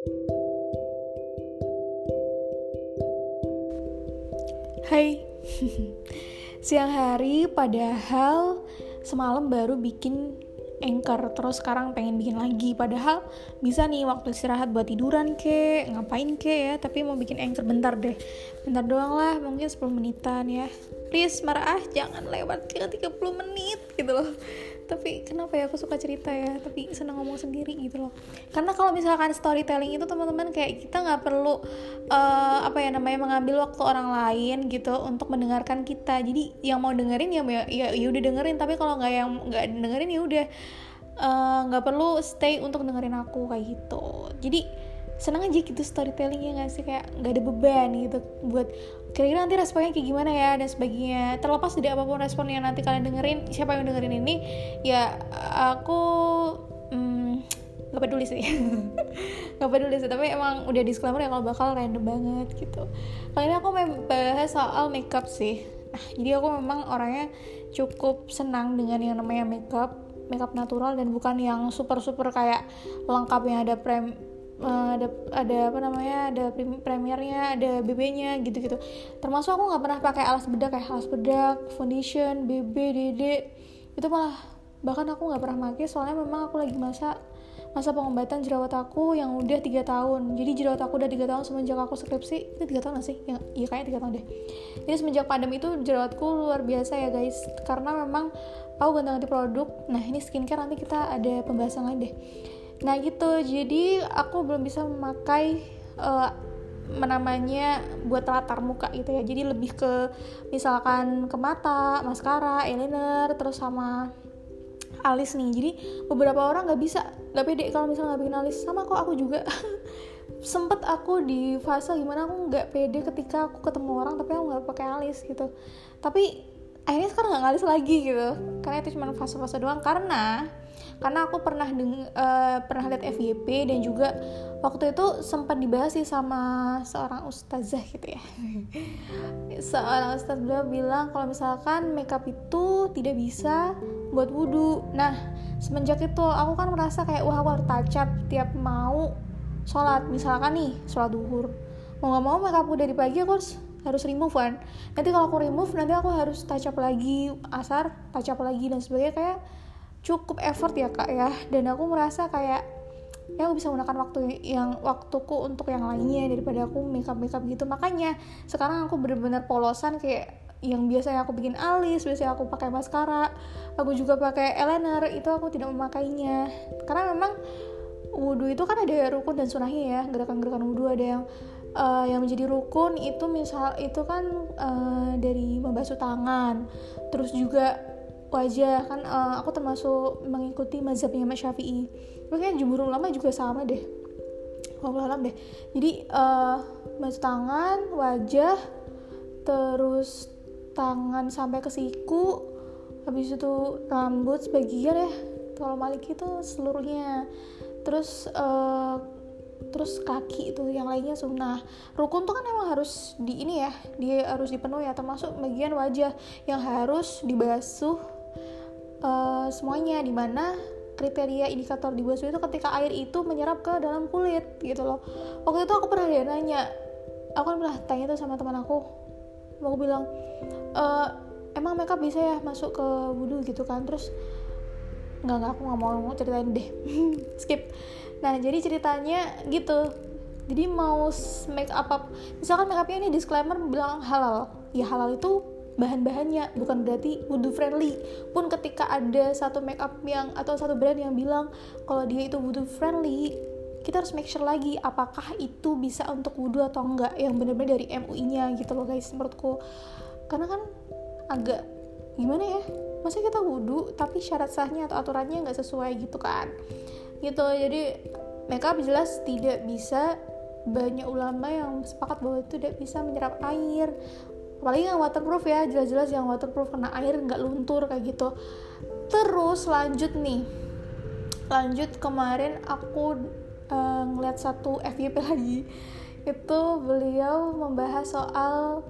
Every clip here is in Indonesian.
Hai. Siang hari padahal semalam baru bikin anchor Terus sekarang pengen bikin lagi. Padahal bisa nih waktu istirahat buat tiduran ke Ngapain ke ya? Tapi mau bikin anchor bentar deh. Bentar doang lah mungkin 10 menitan ya Please marah jangan lewat 30 menit gitu loh. Tapi kenapa ya aku suka cerita ya tapi senang ngomong sendiri gitu loh. Karena kalau misalkan storytelling itu teman-teman kayak kita nggak perlu uh, apa ya namanya mengambil waktu orang lain gitu untuk mendengarkan kita. Jadi yang mau dengerin ya ya, ya udah dengerin. Tapi kalau nggak yang nggak dengerin ya udah eh, nggak uh, perlu stay untuk dengerin aku kayak gitu. Jadi senang aja gitu storytelling ya nggak sih? Kayak nggak ada beban gitu buat kira-kira nanti responnya kayak gimana ya dan sebagainya. Terlepas dari apa pun respon yang nanti kalian dengerin siapa yang dengerin ini ya aku hmm, nggak peduli sih. Nggak peduli sih tapi emang udah disclaimer ya kalau bakal random banget gitu. Kali ini aku mau bahas soal makeup sih. Nah jadi aku memang orangnya cukup senang dengan yang namanya makeup makeup natural dan bukan yang super super kayak lengkap yang ada prem uh, ada ada apa namanya ada premiernya ada BB-nya gitu-gitu. Termasuk aku nggak pernah pakai alas bedak kayak alas bedak foundation BB DD itu malah bahkan aku nggak pernah pakai soalnya memang aku lagi masa masa pengobatan jerawat aku yang udah tiga tahun. Jadi jerawat aku udah tiga tahun semenjak aku skripsi. Itu tiga tahun gak sih? Ya, iya kayaknya tiga tahun deh. Jadi semenjak pandemi itu jerawatku luar biasa ya guys. Karena memang aku ganti-ganti produk. Nah ini skincare nanti kita ada pembahasan lain deh nah gitu. Jadi aku belum bisa memakai uh, namanya buat latar muka gitu ya. Jadi lebih ke misalkan ke mata maskara eyeliner terus sama alis nih. Jadi beberapa orang nggak bisa nggak pede kalau misalnya nggak bikin alis. Sama kok aku juga. Sempet aku di fase gimana aku nggak pede ketika aku ketemu orang tapi aku nggak pakai alis gitu. Tapi akhirnya sekarang nggak ngalis lagi gitu. Karena itu cuma fase-fase doang. Karena karena aku pernah deng uh, pernah lihat FYP dan juga waktu itu sempat dibahas sih sama seorang ustazah gitu ya. Seorang ustazah beliau bilang kalau misalkan makeup itu tidak bisa buat wudhu nah semenjak itu aku kan merasa kayak wah aku harus up tiap mau sholat. Misalkan nih sholat duhur. Mau nggak mau makeup aku dari pagi aku harus harus remove kan. Nanti kalau aku remove nanti aku harus touch up lagi asar touch up lagi dan sebagainya. Kayak cukup effort ya kak ya. Dan aku merasa kayak ya aku bisa menggunakan waktu yang waktuku untuk yang lainnya daripada aku makeup makeup gitu. Makanya sekarang aku bener-bener polosan kayak yang biasanya aku bikin alis biasanya aku pakai maskara aku juga pakai eyeliner itu aku tidak memakainya. Karena memang wudhu itu kan ada rukun dan sunahnya ya gerakan-gerakan wudhu ada yang uh, yang menjadi rukun itu misal itu kan uh, dari membasuh tangan. Terus juga wajah kan uh, aku termasuk mengikuti mazhabnya Imam Syafi'i. Makanya jumhur ulama juga sama deh. Alam deh. Jadi uh, basuh tangan wajah terus tangan sampai ke siku habis itu rambut sebagian ya. Kalau Malik itu seluruhnya. Terus uh, terus kaki itu yang lainnya sunnah rukun tuh kan emang harus di ini ya dia harus dipenuhi ya termasuk bagian wajah yang harus dibasuh uh, semuanya di mana kriteria indikator di basuh itu ketika air itu menyerap ke dalam kulit gitu loh. Waktu itu aku pernah dia nanya aku kan pernah tanya tuh sama teman aku aku bilang e, emang makeup bisa ya masuk ke wudhu? Gitu kan terus nggak nggak aku nggak mau mau ceritain deh. Skip nah jadi ceritanya gitu. Jadi mau make up misalkan make upnya ini disclaimer bilang halal. Ya halal itu bahan-bahannya bukan berarti wudhu friendly. Pun ketika ada satu makeup yang atau satu brand yang bilang kalau dia itu wudhu friendly kita harus make sure lagi apakah itu bisa untuk wudhu atau enggak yang benar-benar dari MUI-nya gitu loh guys menurutku. Karena kan agak gimana ya masa kita wudhu tapi syarat sahnya atau aturannya nggak sesuai gitu kan gitu. Jadi makeup jelas tidak bisa. Banyak ulama yang sepakat bahwa itu tidak bisa menyerap air. Apalagi yang waterproof ya jelas-jelas yang waterproof kena air nggak luntur kayak gitu. Terus lanjut nih. Lanjut kemarin aku uh, ngeliat satu FYP lagi. Itu beliau membahas soal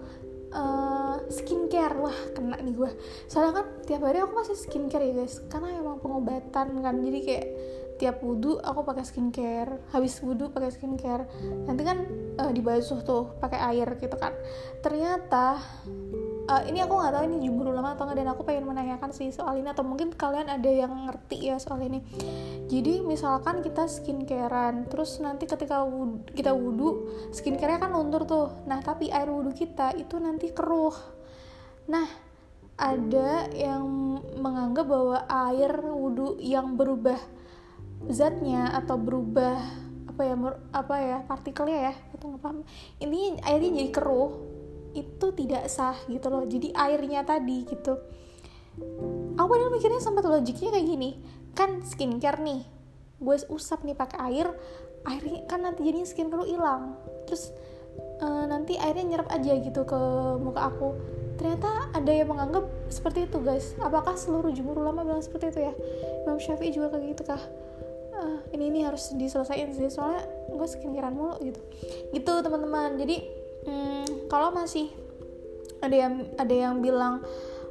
uh, skincare. Wah kena nih gue soalnya kan tiap hari aku masih skincare ya guys. Karena emang pengobatan kan. Jadi kayak tiap wudhu aku pakai skincare habis wudhu pakai skincare. Nanti kan uh, dibasuh tuh pakai air gitu kan. Ternyata uh, ini aku nggak tahu ini jumhur ulama atau nggak dan aku pengen menanyakan sih soal ini atau mungkin kalian ada yang ngerti ya soal ini. Jadi misalkan kita skincarean terus nanti ketika wudhu, kita wudhu skincare kan luntur tuh. Nah tapi air wudhu kita itu nanti keruh. Nah ada yang menganggap bahwa air wudhu yang berubah zatnya atau berubah apa ya apa ya partikelnya ya atau nggak paham. Ini airnya jadi keruh itu tidak sah gitu loh. Jadi airnya tadi gitu. Aku padahal mikirnya sempat logiknya kayak gini kan skincare nih gue usap nih pakai air airnya kan nanti jadinya skincare lu hilang. Terus uh, nanti airnya nyerap aja gitu ke muka aku. Ternyata ada yang menganggap seperti itu guys. Apakah seluruh jumhur ulama bilang seperti itu ya? Imam Syafi'i juga kayak gitu kah uh, ini ini harus diselesaikan sih soalnya gue skincarean mulu gitu. Gitu teman-teman. Jadi hmm, kalau masih ada yang ada yang bilang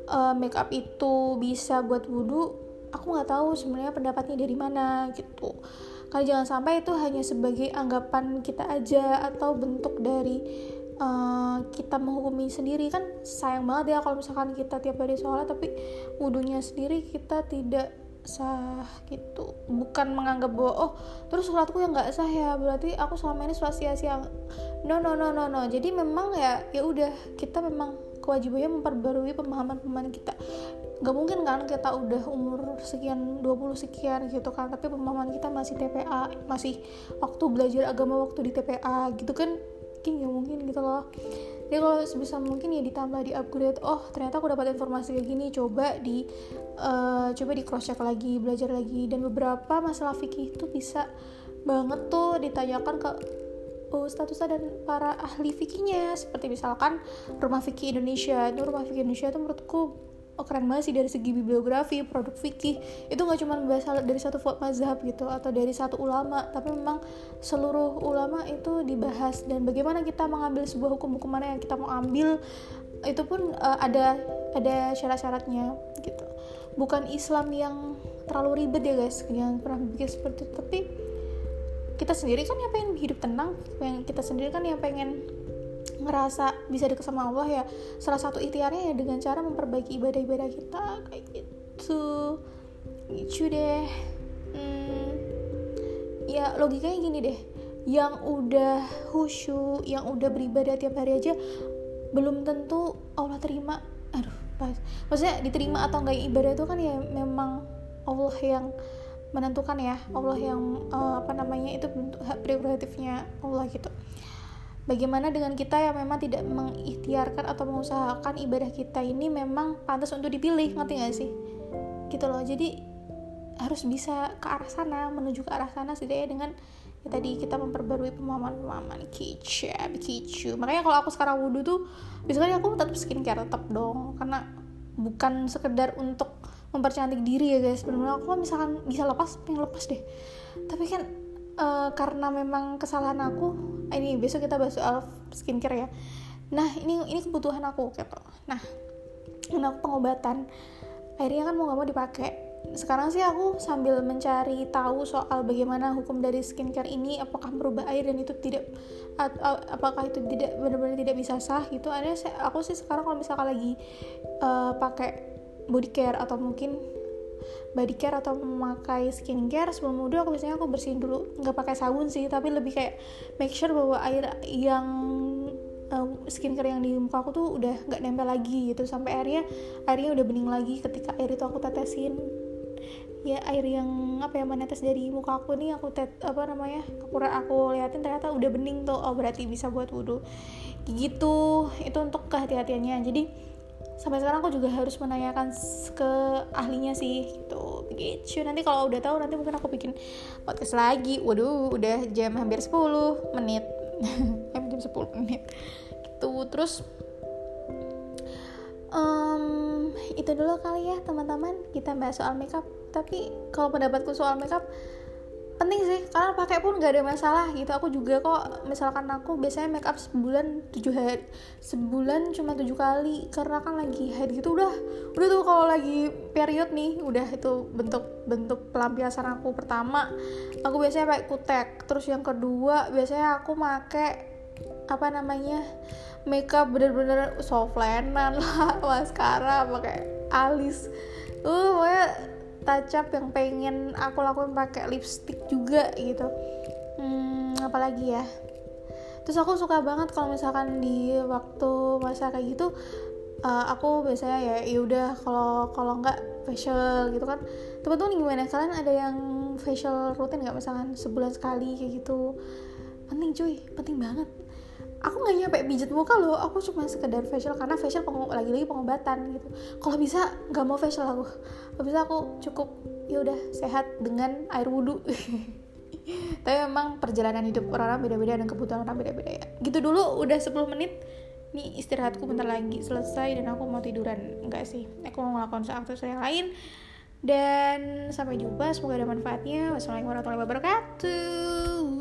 uh, make up itu bisa buat wudhu aku nggak tahu sebenarnya pendapatnya dari mana gitu. Kalau jangan sampai itu hanya sebagai anggapan kita aja atau bentuk dari uh, kita menghukumi sendiri. Kan sayang banget ya kalau misalkan kita tiap hari sholat tapi wudhunya sendiri kita tidak sah gitu. Bukan menganggap bahwa oh terus sholatku yang nggak sah ya berarti aku selama ini sholat sia-sia. No no no no no. Jadi memang ya ya udah kita memang kewajibannya memperbarui pemahaman-pemahaman kita. Nggak mungkin kan kita udah umur sekian 20 sekian gitu kan tapi pemahaman kita masih TPA masih waktu belajar agama waktu di TPA gitu kan. Mungkin ya mungkin gitu loh jadi kalau sebisa mungkin ya ditambah di upgrade oh ternyata aku dapat informasi kayak gini coba di uh, coba di cross check lagi belajar lagi. Dan beberapa masalah fikih itu bisa banget tuh ditanyakan ke uh, status dan para ahli fikihnya seperti misalkan rumah fikih Indonesia. Itu rumah fikih Indonesia itu menurutku oh, keren banget sih dari segi bibliografi produk fikih. Itu nggak cuma berasal dari satu mazhab gitu atau dari satu ulama tapi memang seluruh ulama itu dibahas. Dan bagaimana kita mengambil sebuah hukum-hukum mana yang kita mau ambil itu pun uh, ada ada syarat-syaratnya gitu. Bukan Islam yang terlalu ribet ya guys jangan pernah pikir seperti itu. Tapi kita sendiri kan yang pengen hidup tenang yang kita sendiri kan yang pengen ngerasa bisa deket sama Allah ya salah satu ikhtiarnya ya dengan cara memperbaiki ibadah-ibadah kita kayak gitu. Gitu deh. Hmm, ya logikanya gini deh. Yang udah khusyuk yang udah beribadah tiap hari aja belum tentu Allah terima. Aduh pas. Maksudnya diterima atau enggak ibadah itu kan ya memang Allah yang menentukan ya. Allah yang uh, apa namanya itu bentuk hak prerogatifnya Allah gitu Bagaimana dengan kita yang memang tidak mengikhtiarkan atau mengusahakan ibadah kita ini memang pantas untuk dipilih, ngerti gak sih? Gitu loh, jadi harus bisa ke arah sana, menuju ke arah sana setidaknya dengan ya tadi kita memperbarui pemahaman-pemahaman kicap, kicu. Makanya kalau aku sekarang wudhu tuh, biasanya aku tetap skincare tetap dong, karena bukan sekedar untuk mempercantik diri ya guys benar-benar aku misalkan bisa lepas pengen lepas deh tapi kan uh, karena memang kesalahan aku ini besok kita bahas soal skincare ya. Nah ini ini kebutuhan aku gitu. Nah untuk pengobatan. Akhirnya kan mau nggak mau dipakai. Sekarang sih aku sambil mencari tahu soal bagaimana hukum dari skincare ini apakah merubah air dan itu tidak apakah itu tidak benar-benar tidak bisa sah gitu. Ada aku sih sekarang kalau misalkan lagi uh, pakai body care atau mungkin body care atau memakai skincare sebelum wudhu aku biasanya aku bersihin dulu. Nggak pakai sabun sih tapi lebih kayak make sure bahwa air yang uh, skincare yang di muka aku tuh udah nggak nempel lagi gitu. Sampai airnya airnya udah bening lagi ketika air itu aku tetesin. Ya air yang apa ya menetes dari muka aku nih aku tet apa namanya aku aku liatin ternyata udah bening tuh. Oh berarti bisa buat wudhu. Gitu. Itu untuk kehati-hatiannya. Jadi sampai sekarang aku juga harus menanyakan ke ahlinya sih gitu. Begitu nanti kalau udah tahu nanti mungkin aku bikin podcast lagi. Waduh udah jam hampir 10 menit. Jam 10 menit. Gitu. Terus um, itu dulu kali ya teman-teman. Kita bahas soal makeup. Tapi kalau pendapatku soal makeup penting sih karena pakai pun nggak ada masalah gitu. Aku juga kok misalkan aku biasanya make up sebulan tujuh hari sebulan cuma tujuh kali. Karena kan lagi head gitu udah udah tuh kalau lagi period nih udah itu bentuk bentuk pelampiasan aku pertama. Aku biasanya pakai kutek. Terus yang kedua biasanya aku pakai apa namanya makeup bener-bener soft lanan lah maskara pakai alis. Uh pokoknya touch up yang pengen aku lakuin pakai lipstick juga gitu. Hmm, apalagi ya. Terus aku suka banget kalau misalkan di waktu masa kayak gitu uh, aku biasanya ya ya udah kalau kalau nggak facial gitu kan. Teman-teman gimana? Kalian ada yang facial rutin nggak misalkan sebulan sekali kayak gitu? Penting cuy penting banget aku nggak nyampe pijat muka loh aku cuma sekedar facial karena facial lagi-lagi pengobatan gitu. Kalau bisa nggak mau facial aku. Kalau bisa aku cukup ya udah sehat dengan air wudhu. Tapi memang perjalanan hidup orang-orang beda-beda dan kebutuhan orang beda-beda ya. Gitu dulu udah 10 menit. Nih istirahatku bentar lagi. Selesai dan aku mau tiduran. Enggak sih aku mau ngelakuin seaktivitas yang lain. Dan sampai jumpa semoga ada manfaatnya. Wassalamualaikum warahmatullahi wabarakatuh